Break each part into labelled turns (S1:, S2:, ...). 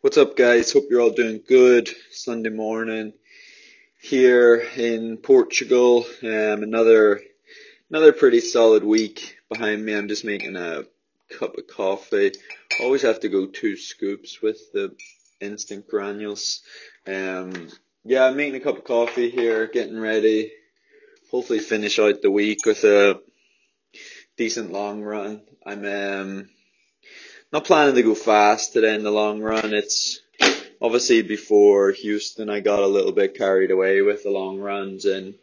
S1: What's up, guys? Hope you're all doing good. Sunday morning here in Portugal. Um, another another pretty solid week behind me. I'm just making a cup of coffee. Always have to go two scoops with the instant granules. Um, yeah, I'm making a cup of coffee here, getting ready. Hopefully, finish out the week with a decent long run. I'm um not planning to go fast today in the long run. It's obviously before Houston, I got a little bit carried away with the long runs, and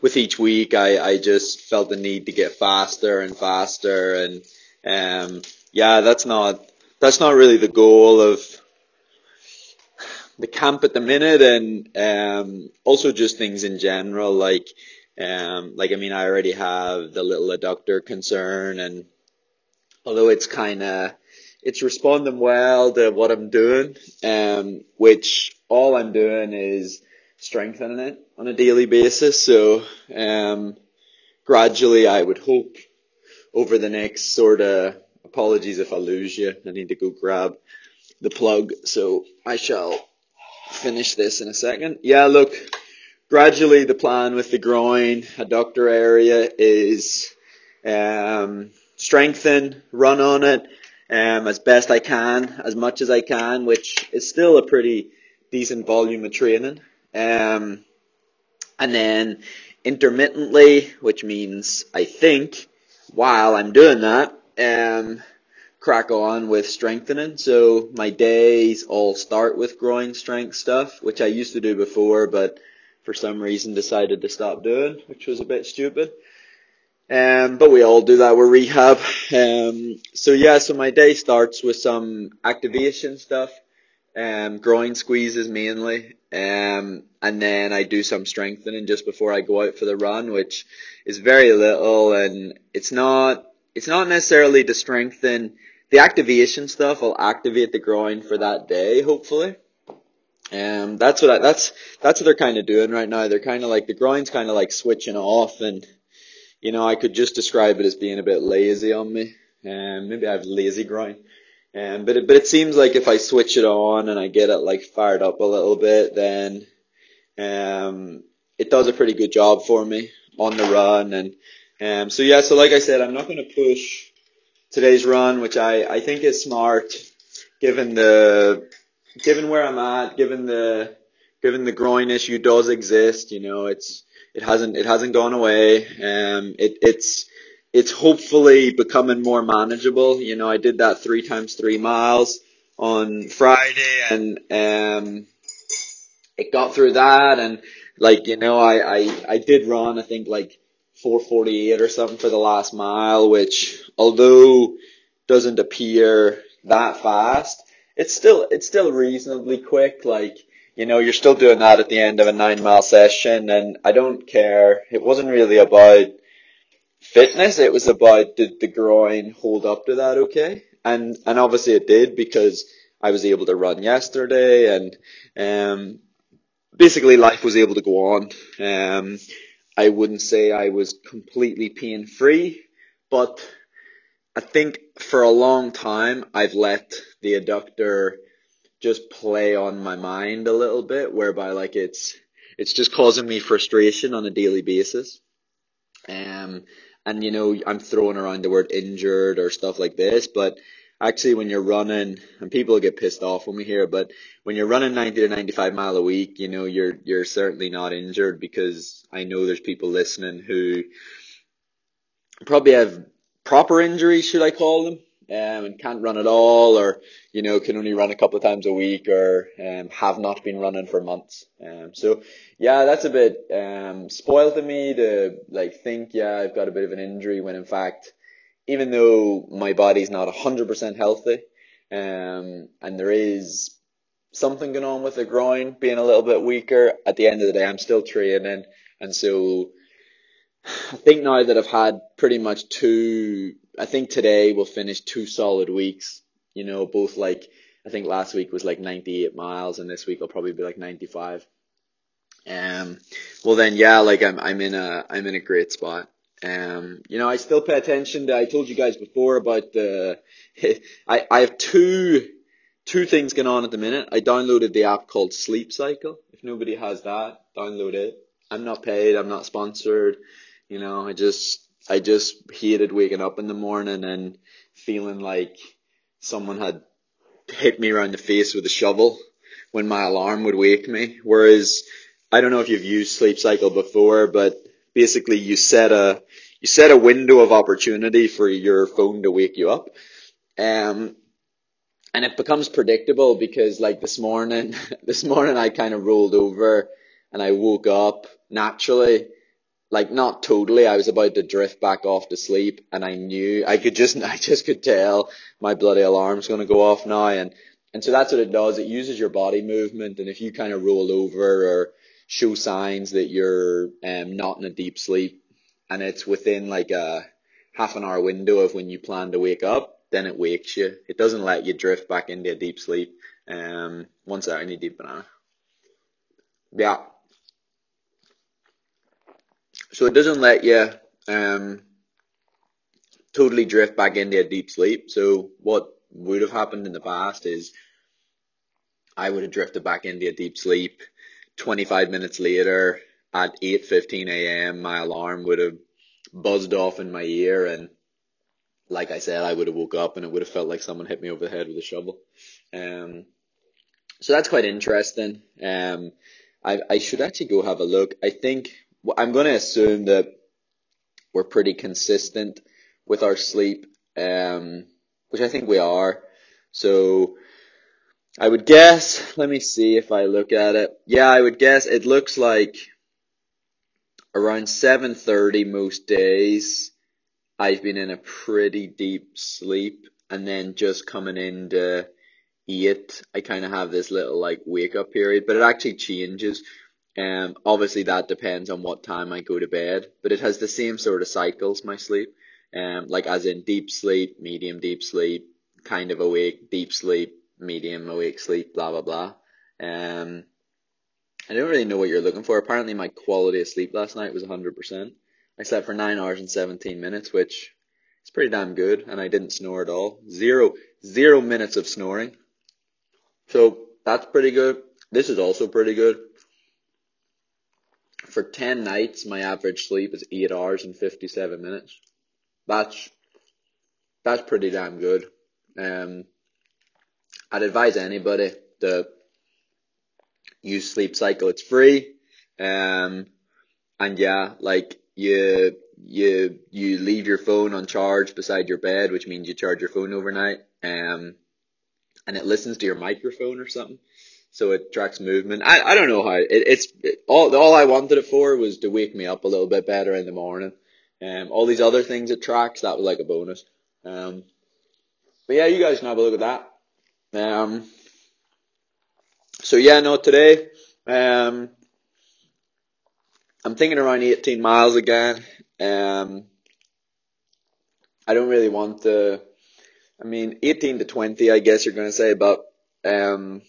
S1: with each week, I, I just felt the need to get faster and faster, and um, yeah, that's not that's not really the goal of the camp at the minute, and um, also just things in general, like um, like I mean, I already have the little adductor concern, and although it's kind of it's responding well to what I'm doing, um, which all I'm doing is strengthening it on a daily basis. So um, gradually, I would hope over the next sort of apologies if I lose you. I need to go grab the plug, so I shall finish this in a second. Yeah, look, gradually the plan with the groin adductor area is um, strengthen, run on it um, as best I can, as much as I can, which is still a pretty decent volume of training. Um, and then intermittently, which means I think while I'm doing that, um, crack on with strengthening. So my days all start with groin strength stuff, which I used to do before, but for some reason decided to stop doing, which was a bit stupid. Um, but we all do that. We're rehab. Um, so yeah, so my day starts with some activation stuff, um, groin squeezes mainly, um, and then I do some strengthening just before I go out for the run, which is very little, and it's not, it's not necessarily to strengthen the activation stuff. I'll activate the groin for that day, hopefully. Um, that's what I, that's, that's what they're kind of doing right now. They're kind of like, the groin's kind of like switching off and, you know, I could just describe it as being a bit lazy on me. Um, maybe I have lazy groin. Um, but it, but it seems like if I switch it on and I get it like fired up a little bit, then um, it does a pretty good job for me on the run. And um, so yeah, so like I said, I'm not going to push today's run, which I I think is smart, given the given where I'm at, given the given the groin issue does exist. You know, it's it hasn't it hasn't gone away. Um, it, it's it's hopefully becoming more manageable. You know, I did that three times three miles on Friday, and um, it got through that, and like you know, I I I did run I think like 448 or something for the last mile, which although doesn't appear that fast, it's still it's still reasonably quick. Like you know, you're still doing that at the end of a nine mile session and I don't care. It wasn't really about fitness. It was about did the groin hold up to that okay? And, and obviously it did because I was able to run yesterday and, um, basically life was able to go on. Um, I wouldn't say I was completely pain free, but I think for a long time I've let the adductor just play on my mind a little bit, whereby like it's it's just causing me frustration on a daily basis. Um, and you know, I'm throwing around the word injured or stuff like this, but actually when you're running, and people get pissed off when we hear, but when you're running 90 to 95 mile a week, you know, you're you're certainly not injured because I know there's people listening who probably have proper injuries, should I call them? Um, and can't run at all, or you know can only run a couple of times a week, or um, have not been running for months. Um, so yeah, that's a bit um, spoiled to me to like think yeah I've got a bit of an injury when in fact, even though my body's not hundred percent healthy, um, and there is something going on with the groin being a little bit weaker. At the end of the day, I'm still training, and so I think now that I've had pretty much two I think today we'll finish two solid weeks. You know, both like I think last week was like 98 miles, and this week I'll probably be like 95. Um, well then, yeah, like I'm I'm in a I'm in a great spot. Um, you know, I still pay attention to. I told you guys before about the. I I have two two things going on at the minute. I downloaded the app called Sleep Cycle. If nobody has that, download it. I'm not paid. I'm not sponsored. You know, I just I just hated waking up in the morning and feeling like someone had hit me around the face with a shovel when my alarm would wake me. Whereas I don't know if you've used Sleep Cycle before, but basically you set a you set a window of opportunity for your phone to wake you up. Um, and it becomes predictable because like this morning, this morning I kind of rolled over and I woke up naturally, like not totally. I was about to drift back off to sleep and I knew I could just, I just could tell my bloody alarm's going to go off now. And, and so that's what it does. It uses your body movement. And if you kind of roll over or show signs that you're um, not in a deep sleep and it's within like a half an hour window of when you plan to wake up, then it wakes you. It doesn't let you drift back into a deep sleep. Um, once out, I need deep banana. Yeah. So it doesn't let you um, totally drift back into a deep sleep. So what would have happened in the past is I would have drifted back into a deep sleep. 25 minutes later, at 8:15 a.m., my alarm would have buzzed off in my ear and like I said, I would have woke up and it would have felt like someone hit me over the head with a shovel. Um, so that's quite interesting. Um, I, I should actually go have a look. I think I'm going to assume that we're pretty consistent with our sleep, um, which I think we are. So I would guess, let me see if I look at it. Yeah, I would guess it looks like around 7.30 most days I've been in a pretty deep sleep and then just coming into eight, I kind of have this little like wake up period, but it actually changes. Um, obviously that depends on what time I go to bed, but it has the same sort of cycles, my sleep. Um, like as in deep sleep, medium deep sleep, kind of awake, deep sleep, medium awake sleep, blah, blah, blah. Um, I don't really know what you're looking for. Apparently my quality of sleep last night was 100%. I slept for 9 hours and 17 minutes, which is pretty damn good, and I didn't snore at all. Zero, zero minutes of snoring. So that's pretty good. This is also pretty good. For 10 nights, my average sleep is 8 hours and 57 minutes. That's, that's pretty damn good. Um, I'd advise anybody to use Sleep Cycle. It's free. Um, and yeah, like you you you leave your phone on charge beside your bed, which means you charge your phone overnight. Um, and it listens to your microphone or something, so it tracks movement. I, I don't know how it, it's it, all all I wanted it for was to wake me up a little bit better in the morning. Um, all these other things it tracks that was like a bonus. Um, but yeah, you guys can have a look at that. Um, so yeah, no, today, um, I'm thinking around 18 miles again. Um, I don't really want to. I mean, 18 to 20, I guess you're going to say, but um,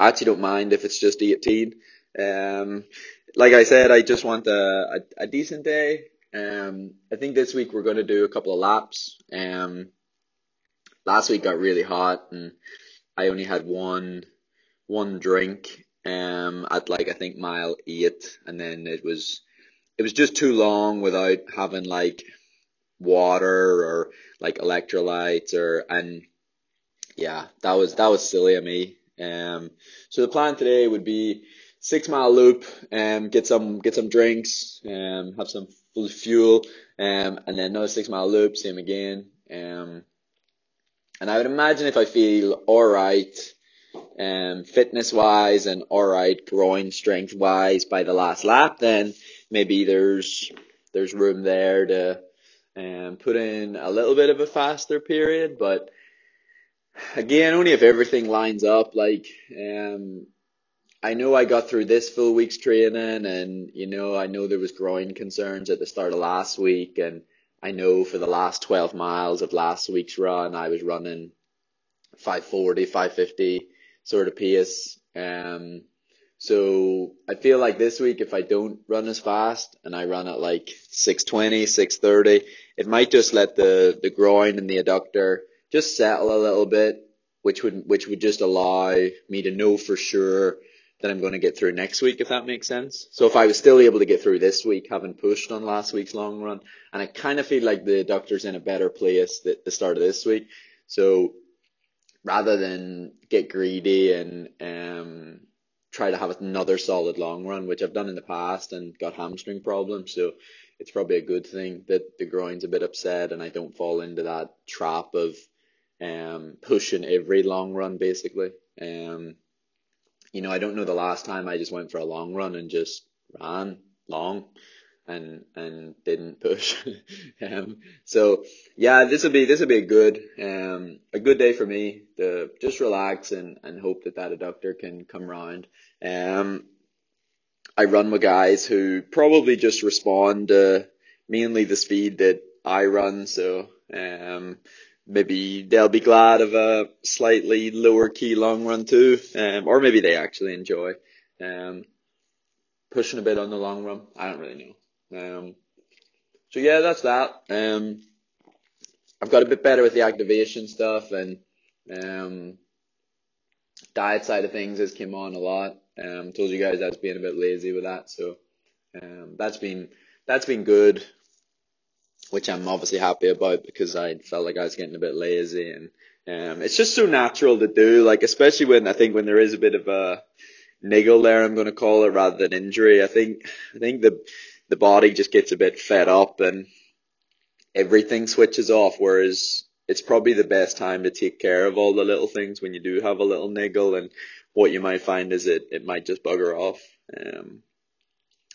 S1: I actually don't mind if it's just 18. Um, like I said, I just want a, a, a decent day. Um, I think this week we're going to do a couple of laps. Um, last week got really hot and I only had one one drink um, at like I think mile eight, and then it was it was just too long without having like water or like electrolytes or and yeah, that was that was silly of me. Um, so the plan today would be six mile loop, um, get some get some drinks, um, have some fuel, um, and then another six mile loop, same again. Um, and I would imagine if I feel alright um, fitness wise and alright groin strength wise by the last lap, then maybe there's there's room there to um, put in a little bit of a faster period. But again, only if everything lines up. Like um, I know I got through this full week's training, and you know I know there was groin concerns at the start of last week, and I know for the last 12 miles of last week's run, I was running 540, 550 sort of pace. Um, so I feel like this week, if I don't run as fast and I run at like 620, 630, it might just let the, the groin and the adductor just settle a little bit. which would which would just allow me to know for sure that I'm going to get through next week, if that makes sense. So if I was still able to get through this week, having pushed on last week's long run, and I kind of feel like the doctor's in a better place at the start of this week. So rather than get greedy and um, try to have another solid long run, which I've done in the past and got hamstring problems, so it's probably a good thing that the groin's a bit upset and I don't fall into that trap of um, pushing every long run basically. Um, you know, I don't know the last time I just went for a long run and just ran long and and didn't push. um, so yeah, this will be this will be a good um a good day for me to just relax and and hope that that adductor can come round. Um, I run with guys who probably just respond to mainly the speed that I run, so um maybe they'll be glad of a slightly lower key long run too, um, or maybe they actually enjoy um, pushing a bit on the long run. I don't really know. Um, so yeah, that's that. Um, I've got a bit better with the activation stuff and um, diet side of things has came on a lot. Um, told you guys I was being a bit lazy with that, so um, that's been that's been good which I'm obviously happy about because I felt like I was getting a bit lazy and um, it's just so natural to do, like especially when I think when there is a bit of a niggle there, I'm going to call it rather than injury. I think I think the the body just gets a bit fed up and everything switches off. Whereas it's probably the best time to take care of all the little things when you do have a little niggle. And what you might find is it it might just bugger off. Um,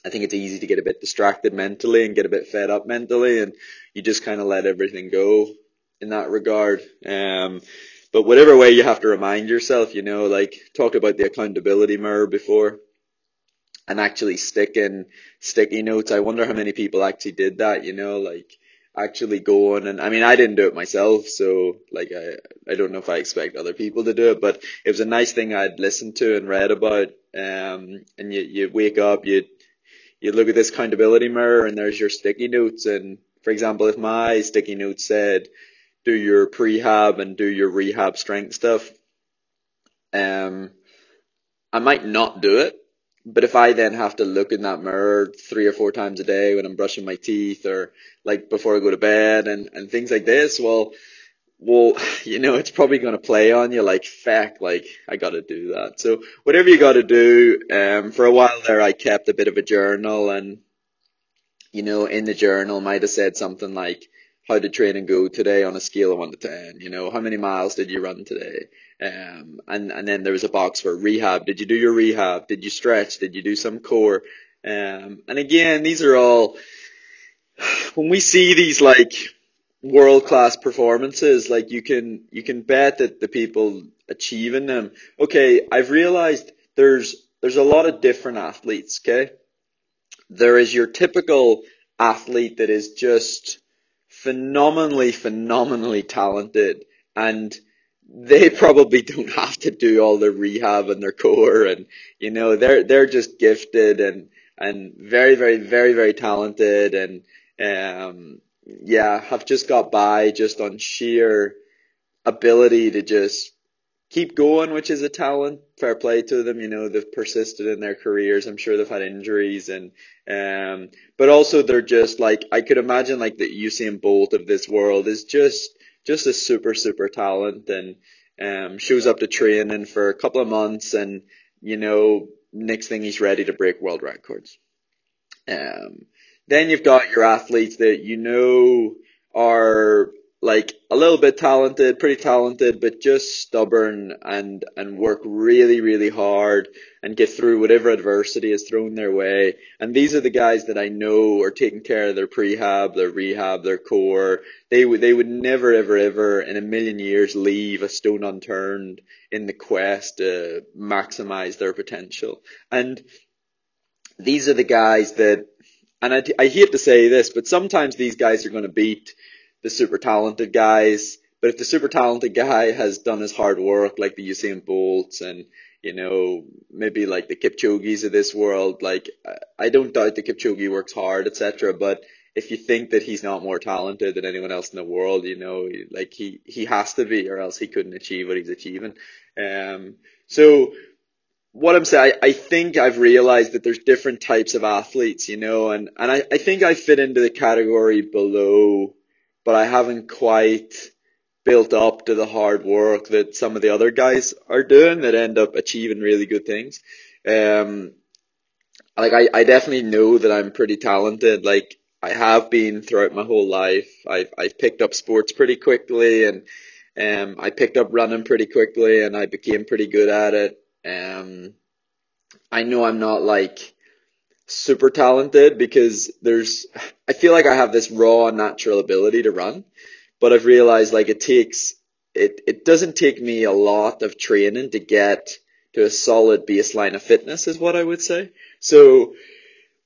S1: I think it's easy to get a bit distracted mentally and get a bit fed up mentally, and you just kind of let everything go in that regard. Um, but whatever way you have to remind yourself, you know, like talk about the accountability mirror before, and actually sticking sticky notes. I wonder how many people actually did that. You know, like actually going and I mean I didn't do it myself, so like I I don't know if I expect other people to do it, but it was a nice thing I'd listened to and read about. Um, and you you wake up, you you look at this accountability mirror and there's your sticky notes. And for example, if my sticky note said, do your prehab and do your rehab strength stuff, um, I might not do it. But if I then have to look in that mirror three or four times a day when I'm brushing my teeth or like before I go to bed and, and things like this, well, well, you know, it's probably going to play on you like, feck, like, I got to do that. So whatever you got to do, um, for a while there, I kept a bit of a journal and, you know, in the journal might have said something like, how did training go today on a scale of one to ten? You know, how many miles did you run today? Um, and, and then there was a box for rehab. Did you do your rehab? Did you stretch? Did you do some core? Um, and again, these are all, when we see these like world class performances, like you can you can bet that the people achieving them. Okay, I've realized there's there's a lot of different athletes, okay? There is your typical athlete that is just phenomenally, phenomenally talented and they probably don't have to do all their rehab and their core and you know they're they're just gifted and and very very very very talented and um yeah, have just got by just on sheer ability to just keep going, which is a talent. Fair play to them. You know, they've persisted in their careers. I'm sure they've had injuries and, um, but also they're just like, I could imagine like the Usain Bolt of this world is just, just a super, super talent and, um, shows up to training for a couple of months and, you know, next thing he's ready to break world records. Um, then you've got your athletes that you know are like a little bit talented, pretty talented, but just stubborn and, and work really, really hard and get through whatever adversity is thrown their way. And these are the guys that I know are taking care of their prehab, their rehab, their core. They would, they would never, ever, ever in a million years leave a stone unturned in the quest to maximize their potential. And these are the guys that and I, I hate to say this, but sometimes these guys are going to beat the super talented guys. But if the super talented guy has done his hard work, like the Usain Bolts and you know maybe like the Kipchoge's of this world, like I don't doubt the Kipchoge works hard, etc. But if you think that he's not more talented than anyone else in the world, you know, like he, he has to be or else he couldn't achieve what he's achieving. Um, so what I'm saying, I, I think I've realized that there's different types of athletes, you know, and, and I, I think I fit into the category below, but I haven't quite built up to the hard work that some of the other guys are doing that end up achieving really good things. Um, like I, I definitely know that I'm pretty talented. Like I have been throughout my whole life. I've, I've picked up sports pretty quickly and, um, I picked up running pretty quickly and I became pretty good at it. Um, I know I'm not like super talented because there's, I feel like I have this raw natural ability to run, but I've realized like it takes, it, it doesn't take me a lot of training to get to a solid baseline of fitness is what I would say. So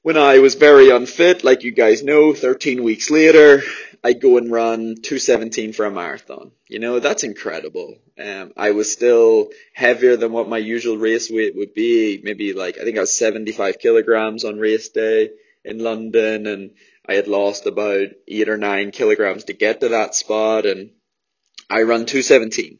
S1: when I was very unfit, like you guys know, 13 weeks later, I go and run 217 for a marathon. You know, that's incredible. Um, I was still heavier than what my usual race weight would be. Maybe like, I think I was 75 kilograms on race day in London and I had lost about eight or nine kilograms to get to that spot and I run 217.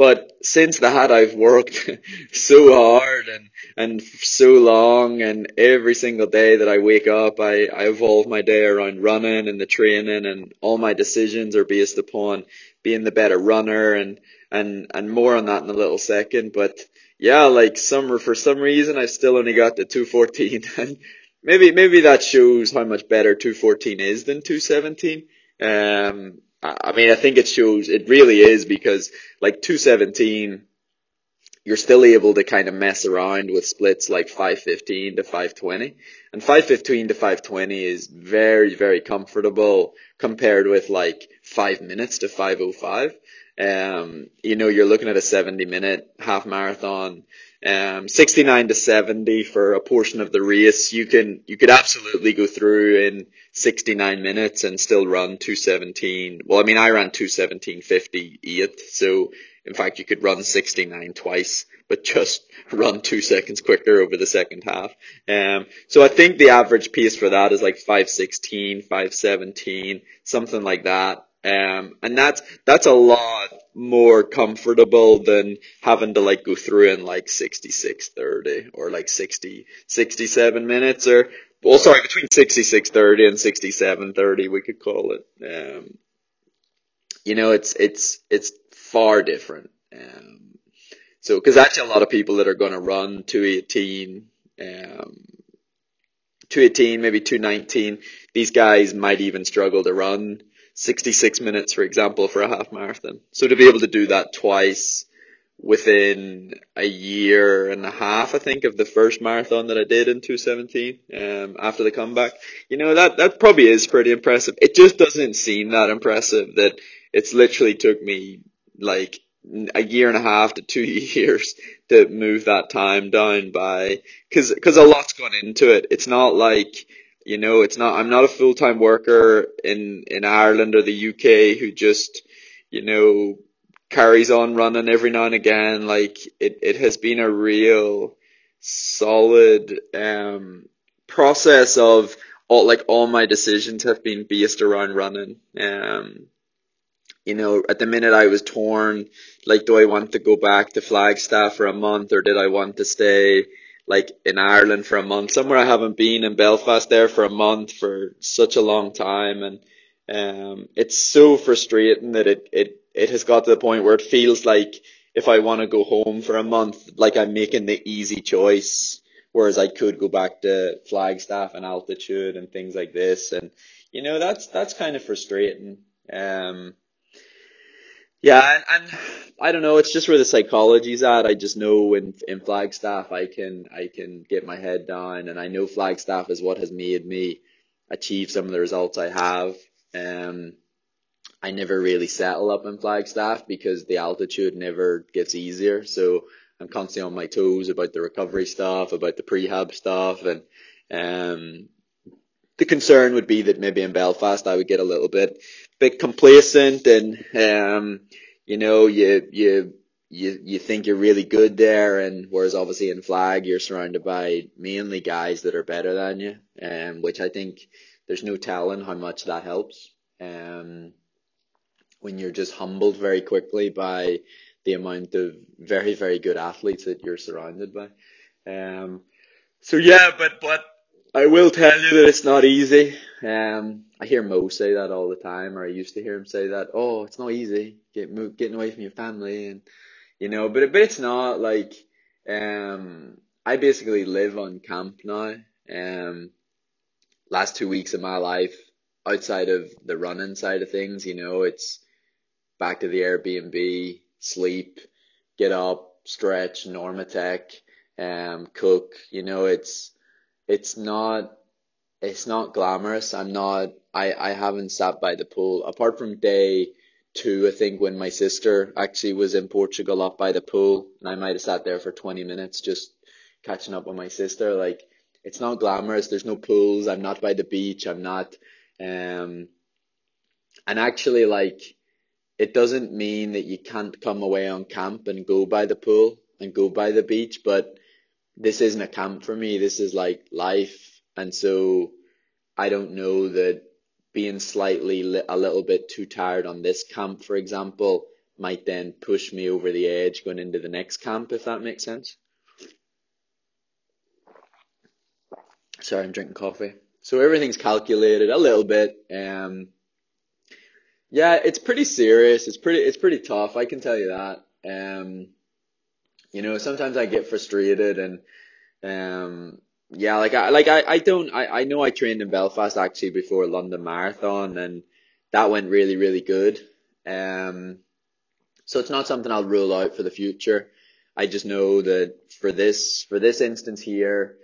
S1: But since that, I've worked so hard and, and so long and every single day that I wake up, I, I evolve my day around running and the training and all my decisions are based upon being the better runner and, and, and more on that in a little second. But yeah, like summer, for some reason, I still only got the 214 and maybe, maybe that shows how much better 214 is than 217. Um, I mean, I think it shows, it really is because like 217, you're still able to kind of mess around with splits like 515 to 520. And 515 to 520 is very, very comfortable compared with like 5 minutes to 505. Um, you know, you're looking at a 70 minute half marathon um, 69 to 70 for a portion of the race. You can, you could absolutely go through in 69 minutes and still run 217. Well, I mean, I ran 217.58. So in fact, you could run 69 twice, but just run two seconds quicker over the second half. Um, so I think the average pace for that is like 516, 517, something like that. Um, and that's, that's a lot more comfortable than having to like go through in like 66.30 or like 60, 67 minutes or, well, sorry, between 66.30 and 67.30 we could call it. Um, you know, it's, it's, it's far different. Um, so, cause actually a lot of people that are going to run 218, um, 218, maybe 219, these guys might even struggle to run 66 minutes, for example, for a half marathon. So to be able to do that twice within a year and a half, I think, of the first marathon that I did in 217, um, after the comeback, you know, that, that probably is pretty impressive. It just doesn't seem that impressive that it's literally took me like a year and a half to two years to move that time down by, cause, cause a lot's gone into it. It's not like, you know, it's not, I'm not a full-time worker in, in Ireland or the UK who just, you know, carries on running every now and again. Like it, it has been a real solid, um, process of all, like all my decisions have been based around running. Um, you know, at the minute I was torn, like, do I want to go back to Flagstaff for a month or did I want to stay? Like in Ireland for a month, somewhere I haven't been in Belfast there for a month for such a long time. And, um, it's so frustrating that it, it, it has got to the point where it feels like if I want to go home for a month, like I'm making the easy choice, whereas I could go back to Flagstaff and altitude and things like this. And, you know, that's, that's kind of frustrating. Um, yeah, and, and I don't know. It's just where the psychology's at. I just know in in Flagstaff, I can I can get my head down, and I know Flagstaff is what has made me achieve some of the results I have. Um, I never really settle up in Flagstaff because the altitude never gets easier. So I'm constantly on my toes about the recovery stuff, about the prehab stuff, and um, the concern would be that maybe in Belfast I would get a little bit bit complacent and um you know you you you you think you're really good there and whereas obviously in flag you're surrounded by mainly guys that are better than you um which I think there's no telling how much that helps. Um, when you're just humbled very quickly by the amount of very, very good athletes that you're surrounded by. Um, so yeah, but, but I will tell you that it's not easy. Um, I hear Mo say that all the time, or I used to hear him say that. Oh, it's not easy, get move, getting away from your family, and you know, but but it's not like. Um, I basically live on camp now. Um, last two weeks of my life, outside of the running side of things, you know, it's back to the Airbnb, sleep, get up, stretch, Normatec, um, cook. You know, it's it's not it's not glamorous. I'm not. I I haven't sat by the pool apart from day two. I think when my sister actually was in Portugal up by the pool, and I might have sat there for 20 minutes just catching up with my sister. Like it's not glamorous. There's no pools. I'm not by the beach. I'm not. Um, and actually, like it doesn't mean that you can't come away on camp and go by the pool and go by the beach, but this isn't a camp for me. This is like life. And so I don't know that being slightly li- a little bit too tired on this camp, for example, might then push me over the edge going into the next camp, if that makes sense. Sorry, I'm drinking coffee. So everything's calculated a little bit. Um, yeah, it's pretty serious. It's pretty, it's pretty tough. I can tell you that. Um, you know, sometimes I get frustrated and, um, yeah, like I, like I, I don't, I, I know I trained in Belfast actually before London Marathon and that went really, really good. Um, so it's not something I'll rule out for the future. I just know that for this, for this instance here,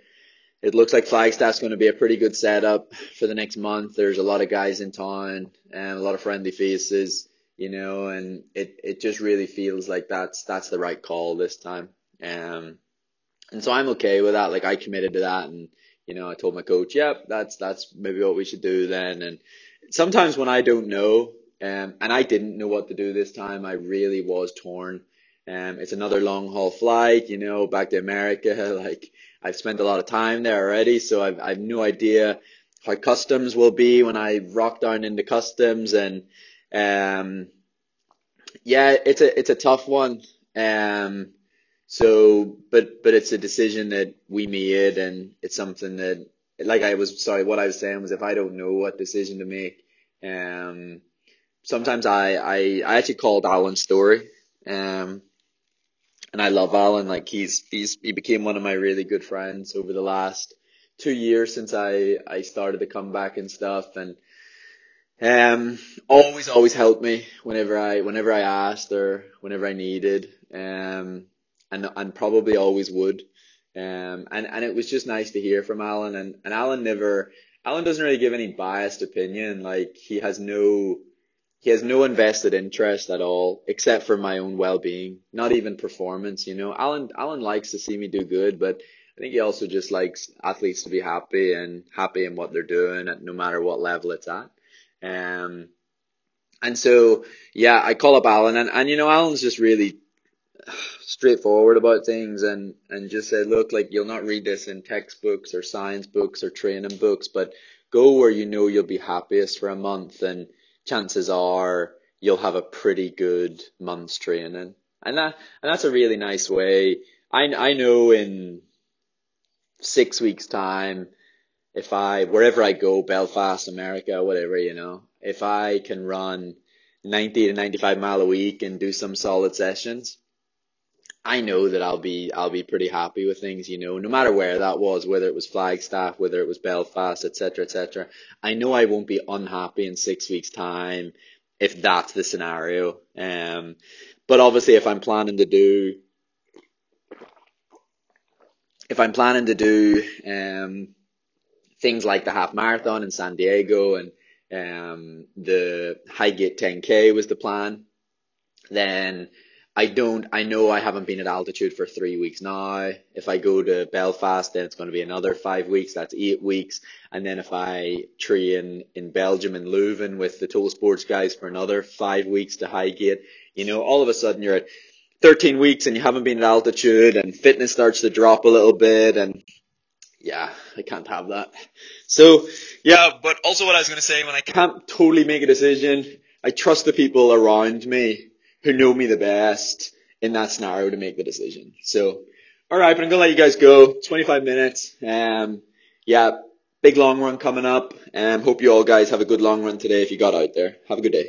S1: it looks like Flagstaff's going to be a pretty good setup for the next month. There's a lot of guys in town and a lot of friendly faces, you know, and it, it just really feels like that's, that's the right call this time. Um, and so I'm okay with that. Like I committed to that and, you know, I told my coach, yep, that's, that's maybe what we should do then. And sometimes when I don't know, um, and I didn't know what to do this time, I really was torn. Um, it's another long haul flight, you know, back to America. Like I've spent a lot of time there already, so I've I've no idea how customs will be when I rock down into customs, and um, yeah, it's a it's a tough one. Um, so, but but it's a decision that we made, and it's something that, like I was sorry, what I was saying was if I don't know what decision to make, um, sometimes I I I actually called Alan Storey, um, and I love Alan. Like he's he's he became one of my really good friends over the last two years since I I started to come back and stuff, and um always always helped me whenever I whenever I asked or whenever I needed, um and and probably always would, um and and it was just nice to hear from Alan, and and Alan never Alan doesn't really give any biased opinion. Like he has no he has no invested interest at all, except for my own well-being, not even performance, you know. Alan, Alan likes to see me do good, but I think he also just likes athletes to be happy and happy in what they're doing at no matter what level it's at. Um, and so, yeah, I call up Alan and, and, you know, Alan's just really straightforward about things and, and just said, look, like you'll not read this in textbooks or science books or training books, but go where you know you'll be happiest for a month and, chances are you'll have a pretty good month's training. And that, and that's a really nice way. I, I know in six weeks time, if I, wherever I go, Belfast, America, whatever, you know, if I can run 90 to 95 mile a week and do some solid sessions, I know that I'll be I'll be pretty happy with things, you know, no matter where that was, whether it was Flagstaff, whether it was Belfast, etc., etc. I know I won't be unhappy in six weeks' time if that's the scenario. Um, but obviously, if I'm planning to do, if I'm planning to do um, things like the half marathon in San Diego and um, the Highgate 10K was the plan, then I don't, I know I haven't been at altitude for three weeks now. If I go to Belfast, then it's going to be another five weeks. That's eight weeks. And then if I train in Belgium in Leuven with the Total Sports guys for another five weeks to Highgate, you know, all of a sudden you're at 13 weeks and you haven't been at altitude and fitness starts to drop a little bit and yeah, I can't have that. So, yeah, but also what I was going to say, when I can't totally make a decision, I trust the people around me who know me the best in that scenario to make the decision. So, alright, but I'm to let you guys go. 25 minutes. Um, yeah, big long run coming up. Um, hope you all guys have a good long run today if you got out there. Have a good day.